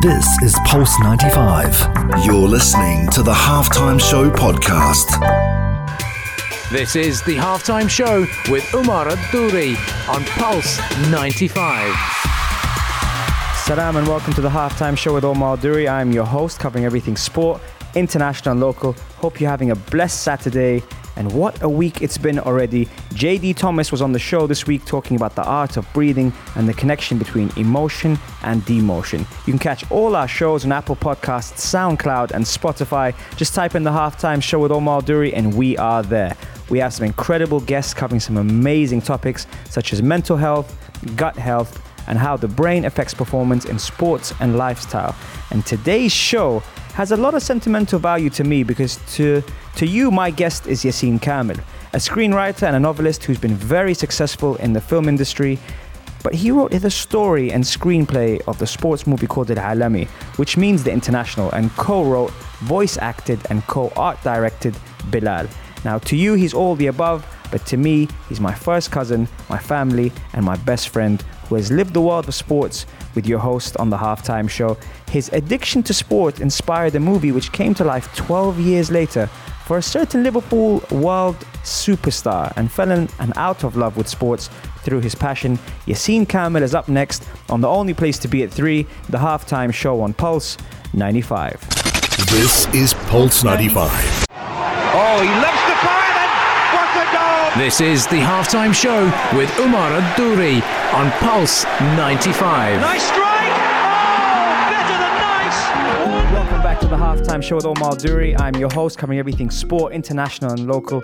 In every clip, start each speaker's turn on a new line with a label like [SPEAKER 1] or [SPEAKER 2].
[SPEAKER 1] This is Pulse 95. You're listening to the Halftime Show podcast.
[SPEAKER 2] This is the halftime show with Umar Adouri on Pulse 95.
[SPEAKER 3] Salam and welcome to the halftime show with Omar Duri. I'm your host, covering everything sport, international and local. Hope you're having a blessed Saturday. And what a week it's been already. JD Thomas was on the show this week talking about the art of breathing and the connection between emotion and demotion. You can catch all our shows on Apple Podcasts, SoundCloud, and Spotify. Just type in the halftime show with Omar Duri and we are there. We have some incredible guests covering some amazing topics such as mental health, gut health, and how the brain affects performance in sports and lifestyle. And today's show has a lot of sentimental value to me because to, to you, my guest is Yassin Kamel, a screenwriter and a novelist who's been very successful in the film industry. But he wrote the story and screenplay of the sports movie called Al Alami, which means the international, and co wrote, voice acted, and co art directed Bilal. Now, to you, he's all the above, but to me, he's my first cousin, my family, and my best friend who has lived the world of sports with your host on the halftime show. His addiction to sport inspired a movie which came to life 12 years later for a certain Liverpool world superstar and fell in and out of love with sports through his passion. Yassin Kamel is up next on the only place to be at 3, the halftime show on Pulse 95.
[SPEAKER 1] This is Pulse 95.
[SPEAKER 4] Oh, he loves the fire then! What a goal!
[SPEAKER 2] This is the halftime show with Umar Adouri on Pulse 95.
[SPEAKER 4] Nice strike! Oh, better than nice!
[SPEAKER 3] Welcome back to the halftime show with Omar Duri. I'm your host, covering everything sport, international, and local.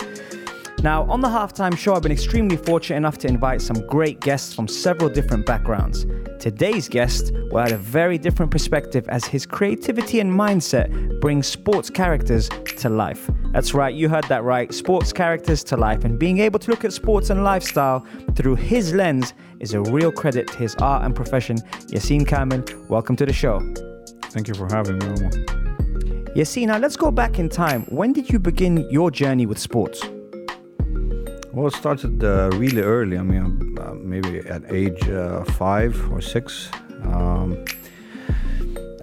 [SPEAKER 3] Now, on the halftime show, I've been extremely fortunate enough to invite some great guests from several different backgrounds. Today's guest will add a very different perspective as his creativity and mindset bring sports characters to life. That's right, you heard that right, sports characters to life. And being able to look at sports and lifestyle through his lens is a real credit to his art and profession. Yassin Kamel, welcome to the show.
[SPEAKER 5] Thank you for having me, Omar.
[SPEAKER 3] Yassin, now let's go back in time. When did you begin your journey with sports?
[SPEAKER 5] Well, it started uh, really early. I mean, uh, maybe at age uh, five or six. Um,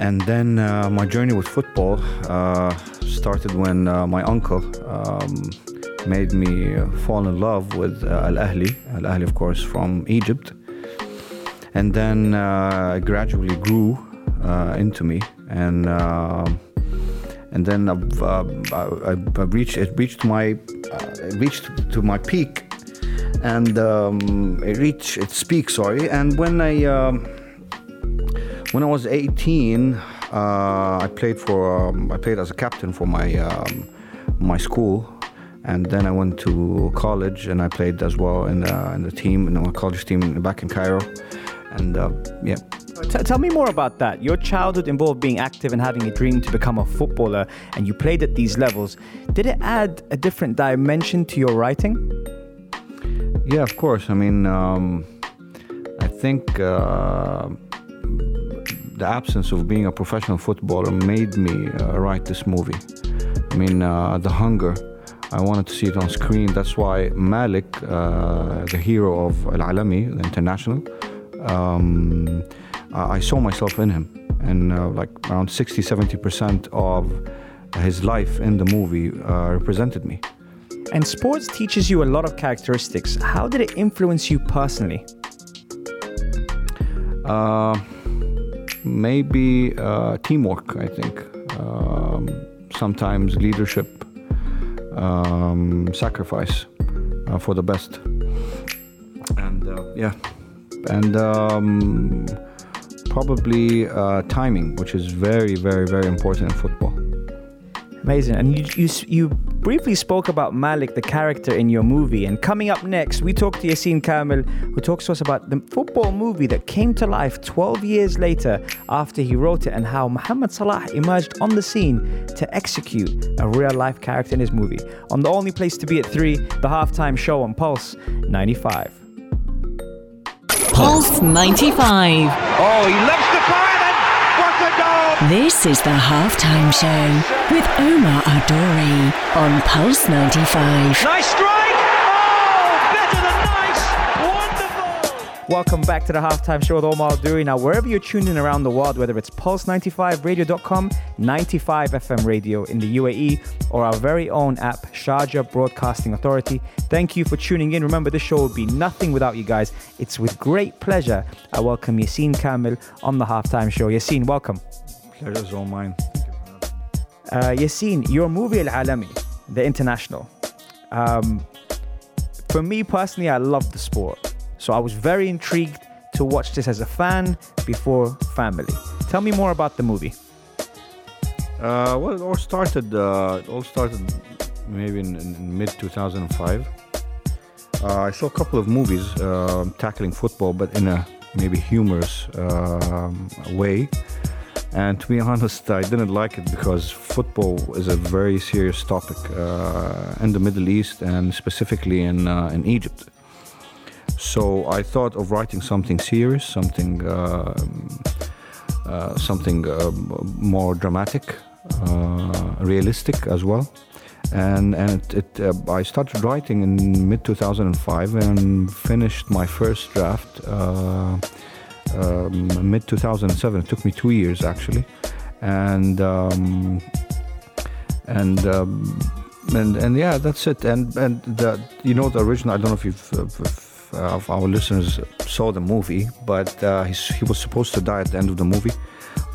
[SPEAKER 5] and then uh, my journey with football uh, started when uh, my uncle um, made me fall in love with Al Ahly. Al Ahly, of course, from Egypt. And then it gradually grew into me. And and then uh, I, I reached it reached my uh, reached to my peak, and um, it reached its peak. Sorry, and when I um, when I was 18, uh, I played for um, I played as a captain for my um, my school, and then I went to college and I played as well in the, in the team in my college team back in Cairo, and uh, yeah.
[SPEAKER 3] T- tell me more about that. Your childhood involved being active and having a dream to become a footballer, and you played at these levels. Did it add a different dimension to your writing?
[SPEAKER 5] Yeah, of course. I mean, um, I think uh, the absence of being a professional footballer made me uh, write this movie. I mean, uh, the hunger. I wanted to see it on screen. That's why Malik, uh, the hero of Al Alami, the international, um, I saw myself in him. And uh, like around 60 70% of his life in the movie uh, represented me.
[SPEAKER 3] And sports teaches you a lot of characteristics. How did it influence you personally?
[SPEAKER 5] Uh, maybe uh, teamwork, I think. Um, sometimes leadership, um, sacrifice uh, for the best. And uh, yeah. And um, probably uh, timing, which is very, very, very important in football.
[SPEAKER 3] Amazing. And you, you, you briefly spoke about Malik, the character in your movie. And coming up next, we talk to Yassin Kamel, who talks to us about the football movie that came to life 12 years later after he wrote it and how Mohamed Salah emerged on the scene to execute a real life character in his movie. On the only place to be at 3, the halftime show on Pulse 95.
[SPEAKER 6] Pulse 95.
[SPEAKER 4] Oh, he loves the fire then! What a goal!
[SPEAKER 6] This is the halftime show with Omar Adori on Pulse 95.
[SPEAKER 4] Nice strike! Oh, better than nice! Wonderful!
[SPEAKER 3] Welcome back to the halftime show with Omar Duri. Now, wherever you're tuned in around the world, whether it's Pulse95Radio.com, 95 FM radio in the UAE, or our very own app, Sharjah Broadcasting Authority, thank you for tuning in. Remember, this show would be nothing without you guys. It's with great pleasure I welcome Yassin Kamel on the halftime show. Yassin, welcome.
[SPEAKER 5] Pleasure's all mine.
[SPEAKER 3] Uh, Yassin, your movie Al Alami, the international. Um, for me personally, I love the sport. So I was very intrigued to watch this as a fan before family. Tell me more about the movie.
[SPEAKER 5] Uh, well, it all started. Uh, it all started maybe in, in mid 2005. Uh, I saw a couple of movies uh, tackling football, but in a maybe humorous um, way. And to be honest, I didn't like it because football is a very serious topic uh, in the Middle East and specifically in uh, in Egypt. So I thought of writing something serious, something uh, uh, something uh, more dramatic, uh, realistic as well. And and it, it uh, I started writing in mid 2005 and finished my first draft um, mid 2007. It took me two years actually, and. Um, and um, and and yeah, that's it. And and the you know the original. I don't know if you've uh, of our listeners saw the movie, but uh, he was supposed to die at the end of the movie.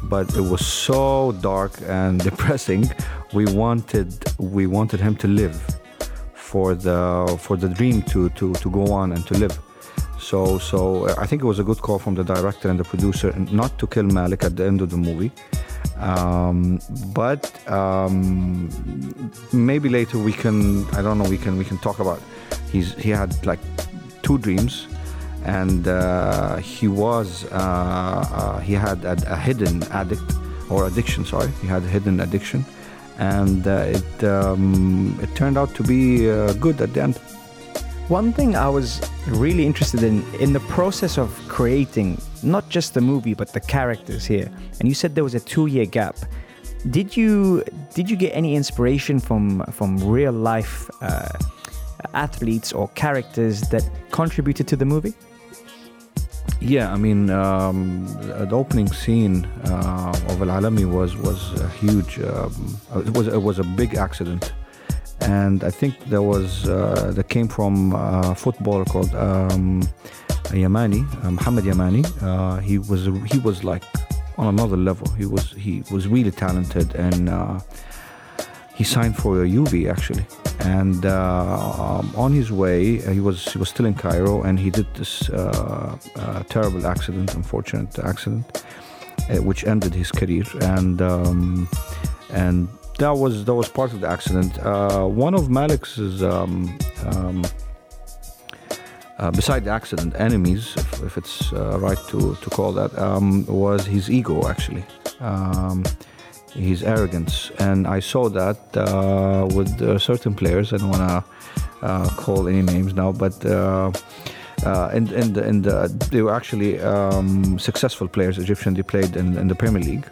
[SPEAKER 5] But it was so dark and depressing. We wanted we wanted him to live for the for the dream to to to go on and to live. So so I think it was a good call from the director and the producer not to kill Malik at the end of the movie. Um, but um, maybe later we can I don't know we can we can talk about he's he had like two dreams and uh, he was uh, uh, he had a, a, hidden addict or addiction sorry he had a hidden addiction and uh, it um, it turned out to be uh, good at the end
[SPEAKER 3] one thing I was really interested in in the process of creating not just the movie but the characters here and you said there was a two year gap did you did you get any inspiration from from real life uh, athletes or characters that contributed to the movie?
[SPEAKER 5] Yeah, I mean, um, the opening scene uh, of Al Alami was was a huge. Um, it was it was a big accident, and I think there was uh, that came from a footballer called um, Yamani, uh, Muhammad Yamani. Uh, he was he was like on another level. He was he was really talented, and uh, he signed for UV actually and uh, um, on his way uh, he was he was still in Cairo and he did this uh, uh terrible accident unfortunate accident uh, which ended his career and um, and that was that was part of the accident uh, one of Malik's um, um beside the accident enemies if, if it's right to, to call that um, was his ego actually um, his arrogance. And I saw that uh, with uh, certain players. I don't want to uh, call any names now, but. Uh, uh, and and and uh, they were actually um, successful players, Egyptian. They played in, in, the Premier League,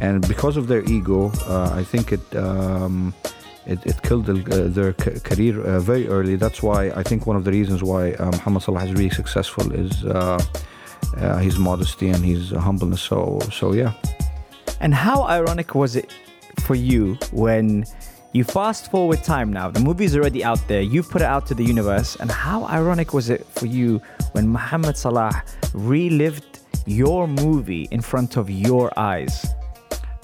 [SPEAKER 5] and because of their ego, uh, I think it um, it, it, killed the, uh, their career uh, very early. That's why I think one of the reasons why um, Mohamed Salah is really successful is his modesty and his humbleness. So so yeah.
[SPEAKER 3] And how ironic was it for you when you fast forward time now? The movie's already out there, you've put it out to the universe. And how ironic was it for you when Mohamed Salah relived your movie in front of your eyes?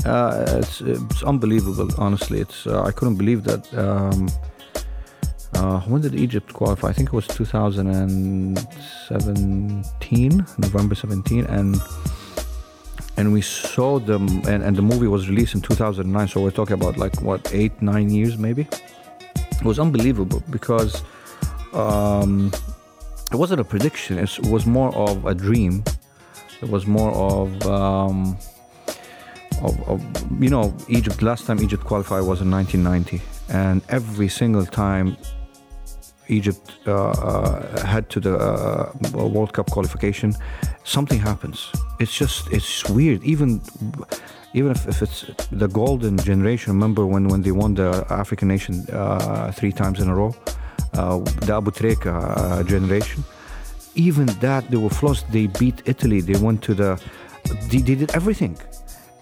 [SPEAKER 5] Uh, it's, it's, unbelievable, honestly. It's uh, I couldn't believe that. Um, uh, when did Egypt qualify? I think it was 2017, November 17, and and we saw them and, and the movie was released in 2009 so we're talking about like what eight nine years maybe it was unbelievable because um, it wasn't a prediction it was more of a dream it was more of um, of, of, you know Egypt last time Egypt qualified was in 1990 and every single time Egypt uh, uh, head to the uh, World Cup qualification, something happens. It's just it's weird. Even even if, if it's the golden generation. Remember when when they won the African nation uh, three times in a row, uh, the Aboutrika uh, generation. even that they were flawless. They beat Italy. They went to the. They, they did everything,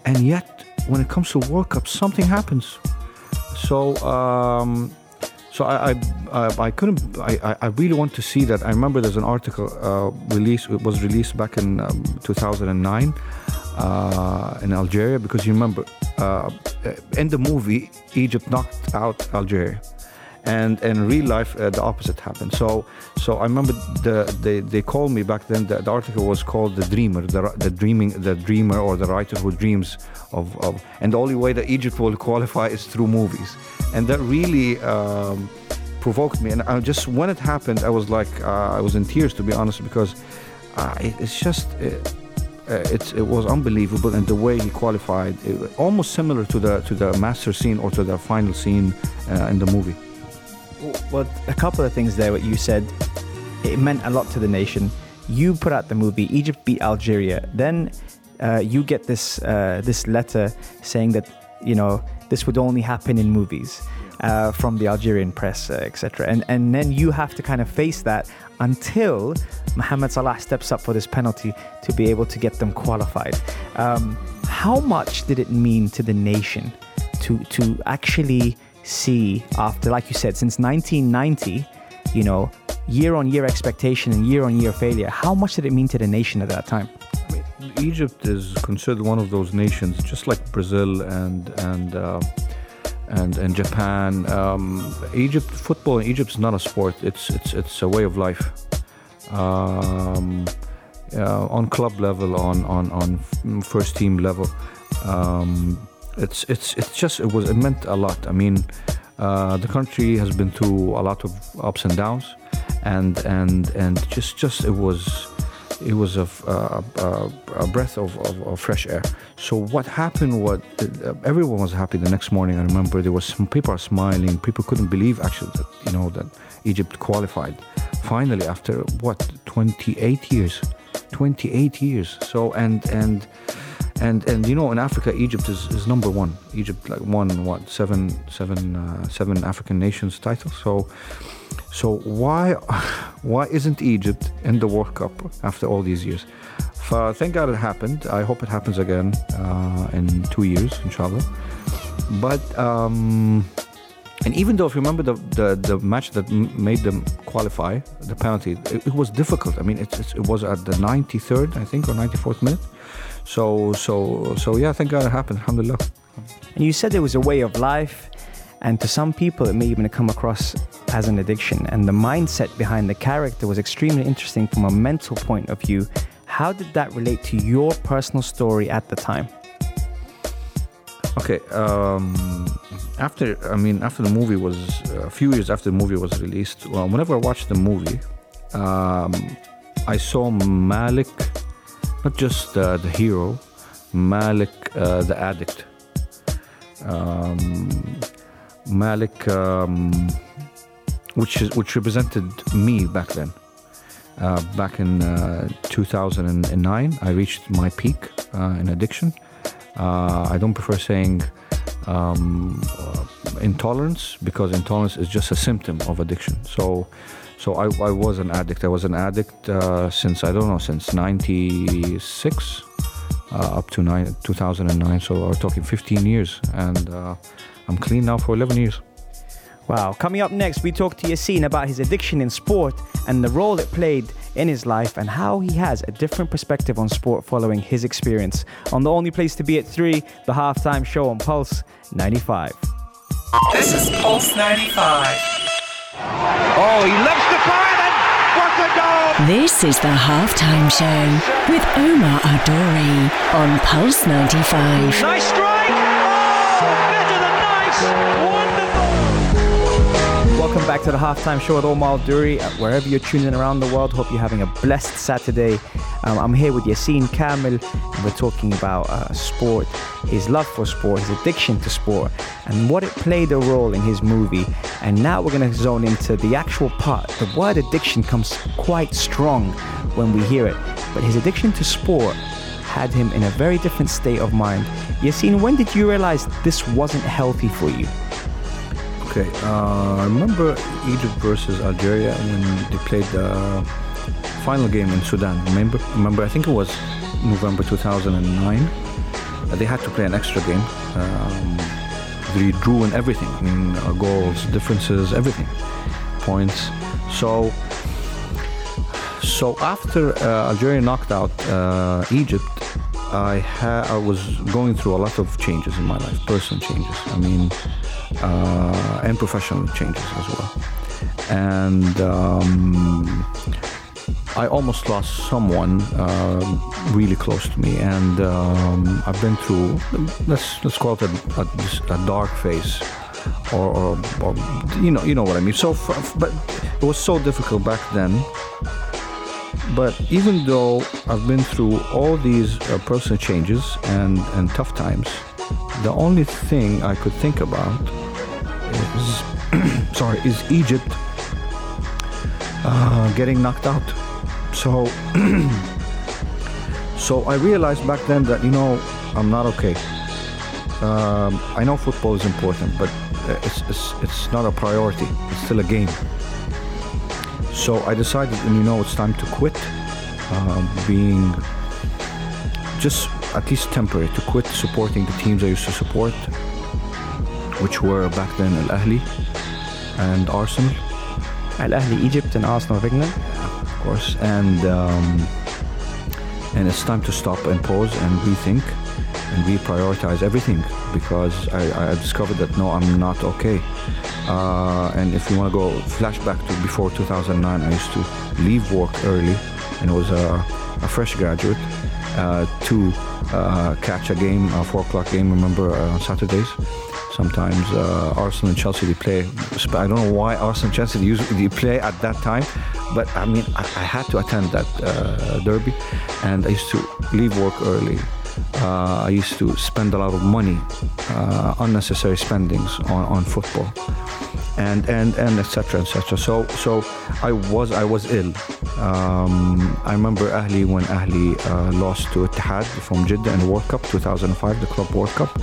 [SPEAKER 5] and yet when it comes to World Cup, something happens. So. Um, so I, I, I, couldn't. I, I really want to see that. I remember there's an article uh, released. It was released back in um, 2009 uh, in Algeria because you remember uh, in the movie Egypt knocked out Algeria and in real life uh, the opposite happened. So so i remember the they, they called me back then the, the article was called the dreamer the, the dreaming the dreamer or the writer who dreams of, of and the only way that egypt will qualify is through movies. And that really um, provoked me. And I just when it happened i was like uh, i was in tears to be honest because uh, it, it's just it, uh, it, it was unbelievable and the way he qualified it, almost similar to the to the master scene or to the final scene uh, in the movie
[SPEAKER 3] well, a couple of things there. What you said, it meant a lot to the nation. You put out the movie. Egypt beat Algeria. Then uh, you get this uh, this letter saying that you know this would only happen in movies. Uh, from the Algerian press, uh, etc. And and then you have to kind of face that until Mohamed Salah steps up for this penalty to be able to get them qualified. Um, how much did it mean to the nation to to actually see after, like you said, since 1990, you know, year on year expectation and year on year failure, how much did it mean to the nation at that time?
[SPEAKER 5] Egypt is considered one of those nations, just like Brazil and and uh, and and Japan. Um, Egypt football in Egypt is not a sport; it's it's it's a way of life. Um, uh, on club level, on on on first team level. Um, it's it's it's just it was it meant a lot. I mean, uh, the country has been through a lot of ups and downs, and and and just just it was it was a, a, a breath of, of, of, fresh air. So what happened? What uh, everyone was happy the next morning. I remember there was some people are smiling. People couldn't believe actually that you know that Egypt qualified finally after what 28 years, 28 years. So and and and and you know in Africa Egypt is, is number one. Egypt like won what seven seven uh, seven African nations titles. So so why why isn't Egypt in the World Cup after all these years? Uh, thank God it happened. I hope it happens again uh, in two years, inshallah. But um, and even though if you remember the the, the match that m- made them qualify, the penalty, it, it was difficult. I mean, it, it was at the 93rd, I think, or 94th minute so so so yeah, thank God it happened. Alhamdulillah.
[SPEAKER 3] And you said it was a way of life, and to some people it may even come across as an addiction. And the mindset behind the character was extremely interesting from a mental point of view. How did that relate to your personal story at the time?
[SPEAKER 5] Okay. Um, after I mean, after the movie was a few years after the movie was released, well, whenever I watched the movie, um, I saw Malik not just uh, the hero, Malik uh, the addict. Um, Malik, um, which is which represented me back then. Uh, back in uh, 2009, I reached my peak uh, in addiction. Uh, I don't prefer saying um, intolerance because intolerance is just a symptom of addiction. So so I, I was an addict. I was an addict uh, since I don't know since '96 uh, up to nine, 2009. So we're talking 15 years, and uh, I'm clean now for 11 years.
[SPEAKER 3] Wow. Coming up next, we talk to Yassin about his addiction in sport and the role it played in his life and how he has a different perspective on sport following his experience. On the only place to be at 3, the halftime show on Pulse 95.
[SPEAKER 7] This is Pulse 95.
[SPEAKER 4] Oh, he loves the fire and what a goal!
[SPEAKER 6] This is the halftime show with Omar Adori on Pulse 95.
[SPEAKER 4] Nice strike! Oh, better than nice!
[SPEAKER 3] Welcome back to the halftime show with Omar Duri. Uh, wherever you're tuning in around the world, hope you're having a blessed Saturday. Um, I'm here with Yassin Kamel, and we're talking about uh, sport, his love for sport, his addiction to sport, and what it played a role in his movie. And now we're going to zone into the actual part. The word addiction comes quite strong when we hear it, but his addiction to sport had him in a very different state of mind. Yassin, when did you realize this wasn't healthy for you?
[SPEAKER 5] Okay, uh, I remember Egypt versus Algeria when they played the final game in Sudan. Remember, remember, I think it was November 2009. Uh, they had to play an extra game. Um, they drew in everything. I mean, uh, goals, differences, everything, points. So, so after uh, Algeria knocked out uh, Egypt, I ha- I was going through a lot of changes in my life, personal changes. I mean, uh, and professional changes as well. And um, I almost lost someone uh, really close to me, and um, I've been through let's let's call it a, a, a dark phase, or, or, or, you know you know what I mean. So, but it was so difficult back then. But even though I've been through all these uh, personal changes and and tough times, the only thing I could think about is sorry is Egypt uh, getting knocked out. So, so I realized back then that you know I'm not okay. Um, I know football is important, but it's, it's it's not a priority. It's still a game. So I decided, and you know, it's time to quit um, being just at least temporary to quit supporting the teams I used to support, which were back then Al Ahly and Arsenal
[SPEAKER 3] Al Ahly Egypt and Arsenal of England.
[SPEAKER 5] of course, and um, and it's time to stop and pause and rethink and reprioritize everything because I, I discovered that no, I'm not okay. Uh, and if you want to go flashback to before 2009, I used to leave work early, and was a, a fresh graduate uh, to uh, catch a game, a four o'clock game. Remember uh, on Saturdays. Sometimes uh, Arsenal and Chelsea they play. I don't know why Arsenal and Chelsea usually play at that time, but I mean I, I had to attend that derby, and I used to leave work early. Uh, I used to spend a lot of money, uh, unnecessary spendings on, on football, and and and etc. etc. So so I was I was ill. Um, I remember Ahli when Ahli uh, lost to Ittihad from Jeddah in World Cup 2005, the Club World Cup.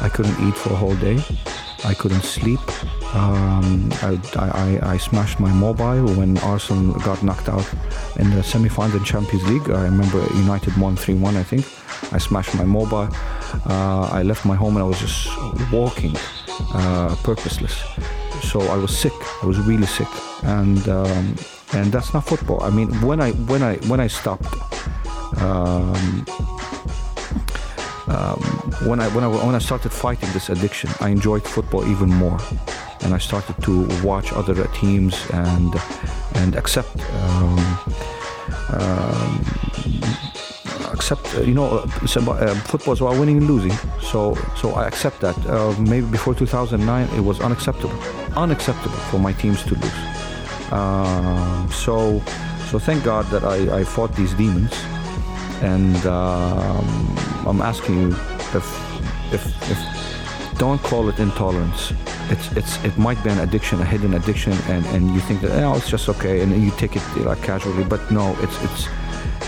[SPEAKER 5] I couldn't eat for a whole day. I couldn't sleep. Um, I, I, I smashed my mobile when Arsenal got knocked out in the semi-final in Champions League. I remember United won 3-1, I think. I smashed my mobile. Uh, I left my home and I was just walking, uh, purposeless. So I was sick. I was really sick, and um, and that's not football. I mean, when I when I when I stopped. Um, um, when I when I when I started fighting this addiction, I enjoyed football even more, and I started to watch other teams and and accept um, um, accept uh, you know uh, uh, football is about winning and losing. So so I accept that. Uh, maybe before 2009, it was unacceptable, unacceptable for my teams to lose. Um, so so thank God that I, I fought these demons and um, I'm asking you if, if, if don't call it intolerance. It's, it's, it might be an addiction, a hidden addiction, and, and you think that oh, it's just okay, and you take it like casually. But no, it's it's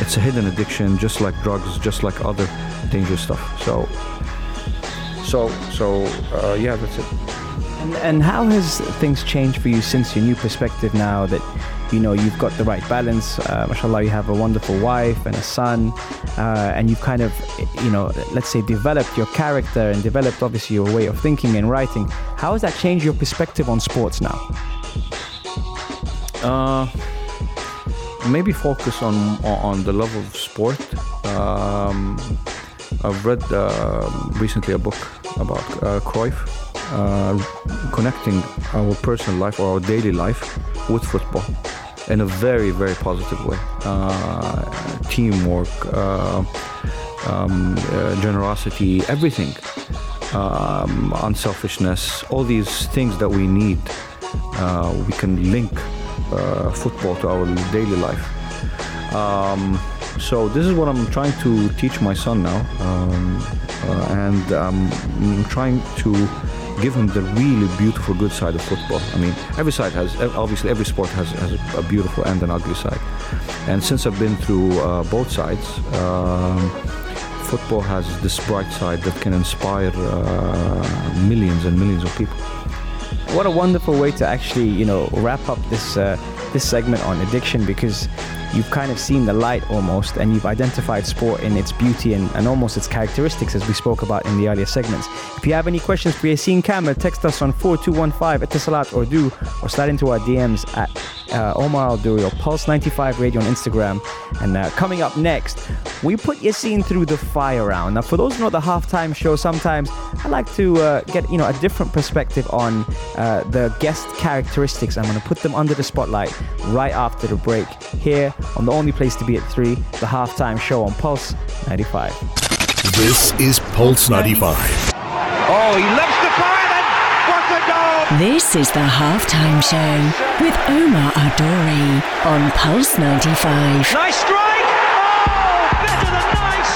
[SPEAKER 5] it's a hidden addiction, just like drugs, just like other dangerous stuff. So so so uh, yeah, that's it.
[SPEAKER 3] And, and how has things changed for you since your new perspective now that you know you've got the right balance? Uh, mashallah, you have a wonderful wife and a son, uh, and you've kind of, you know, let's say developed your character and developed obviously your way of thinking and writing. How has that changed your perspective on sports now?
[SPEAKER 5] Uh, maybe focus on on the love of sport. Um, I've read uh, recently a book about uh, Cruyff, uh, connecting our personal life or our daily life with football in a very very positive way. Uh, teamwork, uh, um, uh, generosity, everything, um, unselfishness, all these things that we need. Uh, we can link uh, football to our daily life. Um, so this is what I'm trying to teach my son now, um, uh, and um, I'm trying to give him the really beautiful good side of football. I mean, every side has obviously every sport has, has a beautiful and an ugly side, and since I've been through uh, both sides. Um, football has this bright side that can inspire uh, millions and millions of people.
[SPEAKER 3] What a wonderful way to actually, you know, wrap up this uh, this segment on addiction because you've kind of seen the light almost, and you've identified sport in its beauty and, and almost its characteristics, as we spoke about in the earlier segments. If you have any questions for Yassin Kamel, text us on 4215 at Etisalat or do, or slide into our DMs at uh, Omar Al Duri or Pulse 95 Radio on Instagram. And uh, coming up next, we put Yassin through the fire round. Now, for those who know the halftime show, sometimes I like to uh, get you know a different perspective on uh, the guest characteristics. I'm going to put them under the spotlight right after the break here on the only place to be at three, the halftime show on Pulse 95.
[SPEAKER 1] This is Pulse 95.
[SPEAKER 4] Oh, he loves the fire and what a goal!
[SPEAKER 6] This is the halftime show with Omar Adori on Pulse 95.
[SPEAKER 4] Nice strike! Oh, better than nice!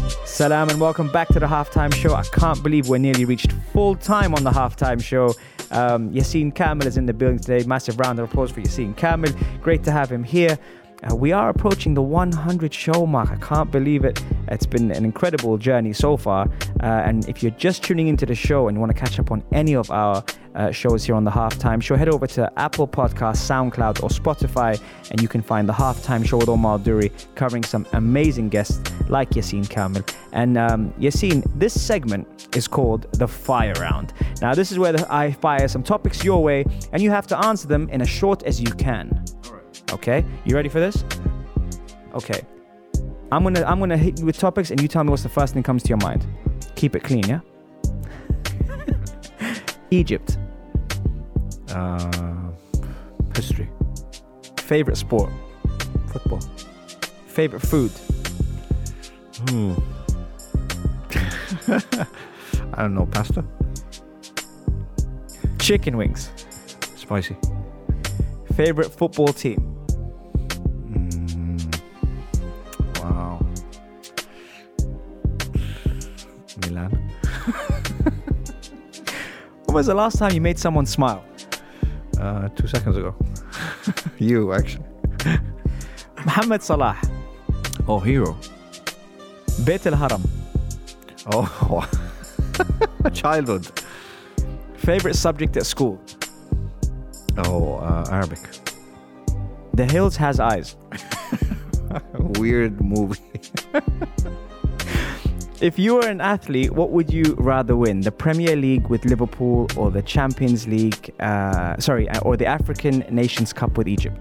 [SPEAKER 4] Wonderful!
[SPEAKER 3] Salam and welcome back to the halftime show. I can't believe we're nearly reached full time on the halftime show. Um, Yassin Kamel is in the building today. Massive round of applause for Yassin Kamel. Great to have him here. Uh, we are approaching the 100 show mark. I can't believe it. It's been an incredible journey so far. Uh, and if you're just tuning into the show and you want to catch up on any of our uh, shows here on the halftime show, head over to Apple Podcasts, SoundCloud, or Spotify, and you can find the halftime show with Omar Duri covering some amazing guests like Yassin Kamel. And um, Yassin, this segment is called the Fire Round. Now, this is where the, I fire some topics your way, and you have to answer them in as short as you can. Okay, you ready for this? Okay, I'm gonna I'm gonna hit you with topics, and you tell me what's the first thing that comes to your mind. Keep it clean, yeah. Egypt,
[SPEAKER 5] Uh, history,
[SPEAKER 3] favorite sport,
[SPEAKER 5] football.
[SPEAKER 3] favorite food,
[SPEAKER 5] Hmm. I don't know, pasta,
[SPEAKER 3] chicken wings,
[SPEAKER 5] spicy.
[SPEAKER 3] favorite football team, When was the last time you made someone smile?
[SPEAKER 5] Uh, two seconds ago. you actually.
[SPEAKER 3] Mohamed Salah,
[SPEAKER 5] Oh, hero.
[SPEAKER 3] Beit Al Haram,
[SPEAKER 5] Oh, childhood.
[SPEAKER 3] favorite subject at school.
[SPEAKER 5] Oh, uh, Arabic.
[SPEAKER 3] The Hills Has Eyes.
[SPEAKER 5] Weird movie.
[SPEAKER 3] If you were an athlete, what would you rather win? The Premier League with Liverpool or the Champions League, uh, sorry, uh, or the African Nations Cup with Egypt?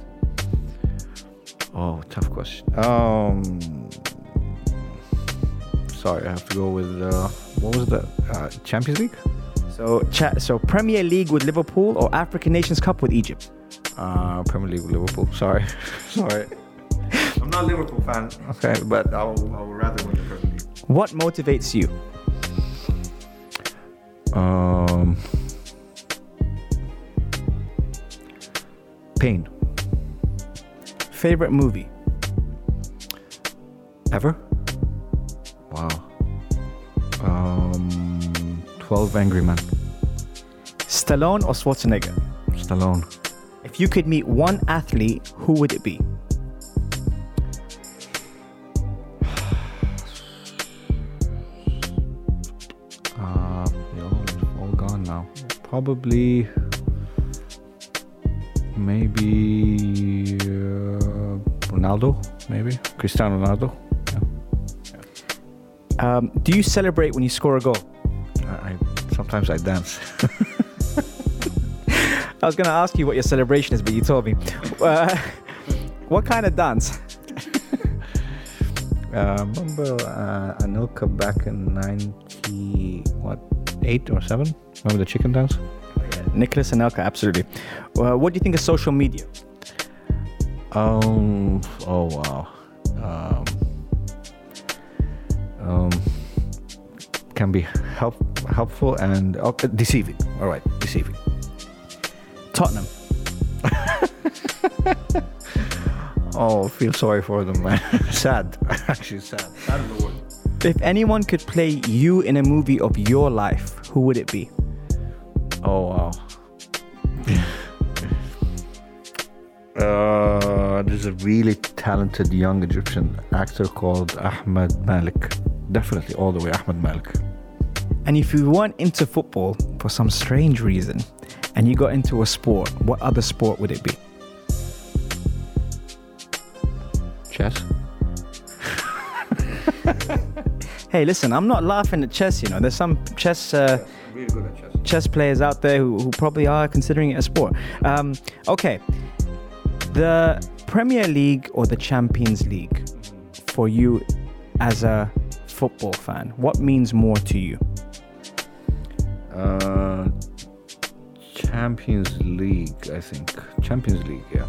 [SPEAKER 5] Oh, tough question. Um, sorry, I have to go with uh, what was that? Uh, Champions League?
[SPEAKER 3] So, cha- so Premier League with Liverpool or African Nations Cup with Egypt?
[SPEAKER 5] Uh, Premier League with Liverpool. Sorry, sorry. I'm not a Liverpool fan. Okay, but I would rather win the Premier League.
[SPEAKER 3] What motivates you?
[SPEAKER 5] Um, pain.
[SPEAKER 3] Favorite movie?
[SPEAKER 5] Ever? Wow. Um, Twelve Angry Men.
[SPEAKER 3] Stallone or Schwarzenegger?
[SPEAKER 5] Stallone.
[SPEAKER 3] If you could meet one athlete, who would it be?
[SPEAKER 5] Probably, maybe uh, Ronaldo. Maybe Cristiano Ronaldo.
[SPEAKER 3] Um, do you celebrate when you score a goal?
[SPEAKER 5] I, I sometimes I dance.
[SPEAKER 3] I was going to ask you what your celebration is, but you told me. Uh, what kind of dance?
[SPEAKER 5] uh, remember uh, Anelka back in ninety what eight or seven? Remember the chicken dance?
[SPEAKER 3] Nicolas Anelka, absolutely. Uh, what do you think of social media?
[SPEAKER 5] Um. Oh wow. Um. Um. Can be help helpful and oh, deceiving. All right, deceiving.
[SPEAKER 3] Tottenham.
[SPEAKER 5] Oh, feel sorry for them, man. sad. Actually, sad. Sad is the word.
[SPEAKER 3] If anyone could play you in a movie of your life, who would it be?
[SPEAKER 5] a really talented young Egyptian actor called Ahmed Malik. Definitely all the way Ahmed Malik.
[SPEAKER 3] And if you weren't into football for some strange reason and you got into a sport, what other sport would it be? Chess. hey, listen, I'm not laughing at chess, you know. There's some chess. Uh,
[SPEAKER 5] yeah, really chess.
[SPEAKER 3] chess. players out there who, who, probably are considering it a sport. Um, okay, the Premier League or the Champions League for you as a football fan, what means more to you?
[SPEAKER 5] Uh, Champions League, I think. Champions League, yeah.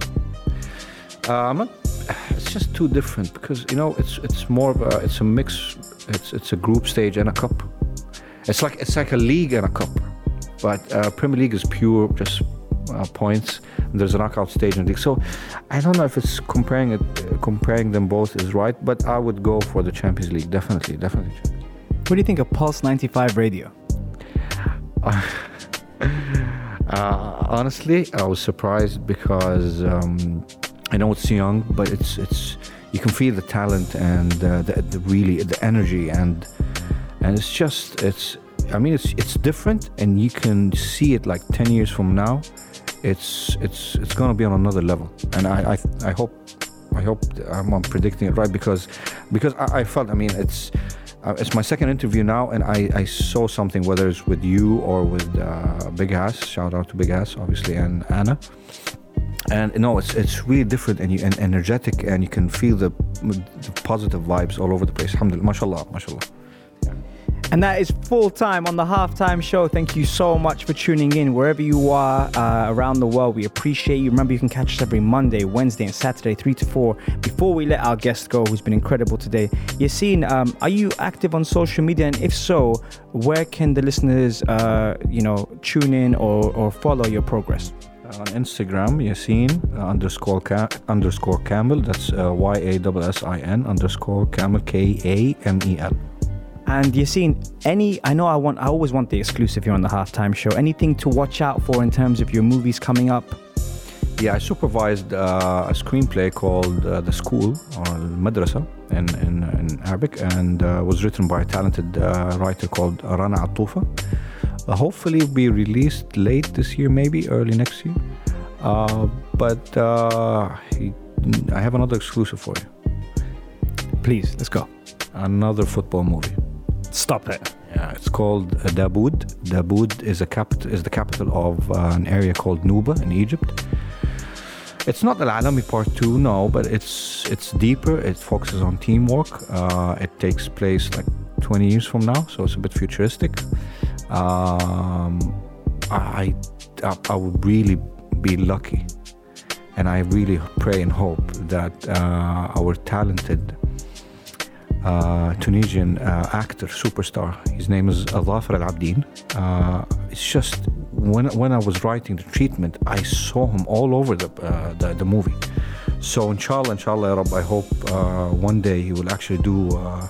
[SPEAKER 5] Uh, I'm not. It's just too different because you know it's it's more of a it's a mix. It's it's a group stage and a cup. It's like it's like a league and a cup, but uh, Premier League is pure just uh, points. There's a knockout stage in the league, so I don't know if it's comparing it uh, comparing them both is right. But I would go for the Champions League, definitely, definitely.
[SPEAKER 3] What do you think of Pulse 95 Radio?
[SPEAKER 5] Uh, honestly, I was surprised because um, I know it's young, but it's it's you can feel the talent and uh, the, the really the energy and and it's just it's I mean it's it's different and you can see it like ten years from now, it's it's it's gonna be on another level and I I, I hope I hope I'm, predicting it right because because I, I felt I mean it's uh, it's my second interview now, and I, I saw something, whether it's with you or with uh, Big Ass. Shout out to Big Ass, obviously, and Anna. And no, it's it's really different and, you, and energetic, and you can feel the, the positive vibes all over the place. Alhamdulillah, mashallah, mashallah.
[SPEAKER 3] And that is full time on the halftime show. Thank you so much for tuning in wherever you are uh, around the world. We appreciate you. Remember, you can catch us every Monday, Wednesday, and Saturday, 3 to 4. Before we let our guest go, who's been incredible today, Yassin, um, are you active on social media? And if so, where can the listeners, uh, you know, tune in or, or follow your progress?
[SPEAKER 5] On Instagram, Yassin uh, underscore ca- underscore Kamel. That's uh, Y A S S I N underscore Kamel K A M E L.
[SPEAKER 3] And Yassin, any I know I want I always want the exclusive here on the halftime show. Anything to watch out for in terms of your movies coming up?
[SPEAKER 5] Yeah, I supervised uh, a screenplay called uh, The School or Madrasa in, in, in Arabic and uh, was written by a talented uh, writer called Rana Atufa. Uh, hopefully, it'll be released late this year, maybe early next year. Uh, but uh, he, I have another exclusive for you
[SPEAKER 3] Please, let's go.
[SPEAKER 5] another football movie.
[SPEAKER 3] Stop it.
[SPEAKER 5] Yeah, it's called Daboud. Daboud is a is the capital of uh, an area called Nuba in Egypt. It's not Al Alami Part Two, no, but it's it's deeper. It focuses on teamwork. Uh, it takes place like 20 years from now, so it's a bit futuristic. Um, I, I I would really be lucky, and I really pray and hope that uh, our talented uh, Tunisian uh, actor, superstar. His name is Dhafer L'Abidine. Uh, it's just when when I was writing the treatment, I saw him all over the uh, the, the movie. So inshallah, inshallah, Rabb, I hope uh, one day he will actually do uh,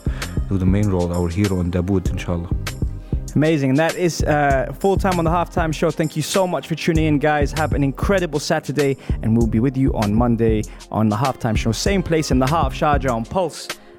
[SPEAKER 5] do the main role, our hero in Daboud, inshallah.
[SPEAKER 3] Amazing. And that is full time on the halftime show. Thank you so much for tuning in, guys. Have an incredible Saturday, and we'll be with you on Monday on the halftime show. Same place in the of Sharjah on Pulse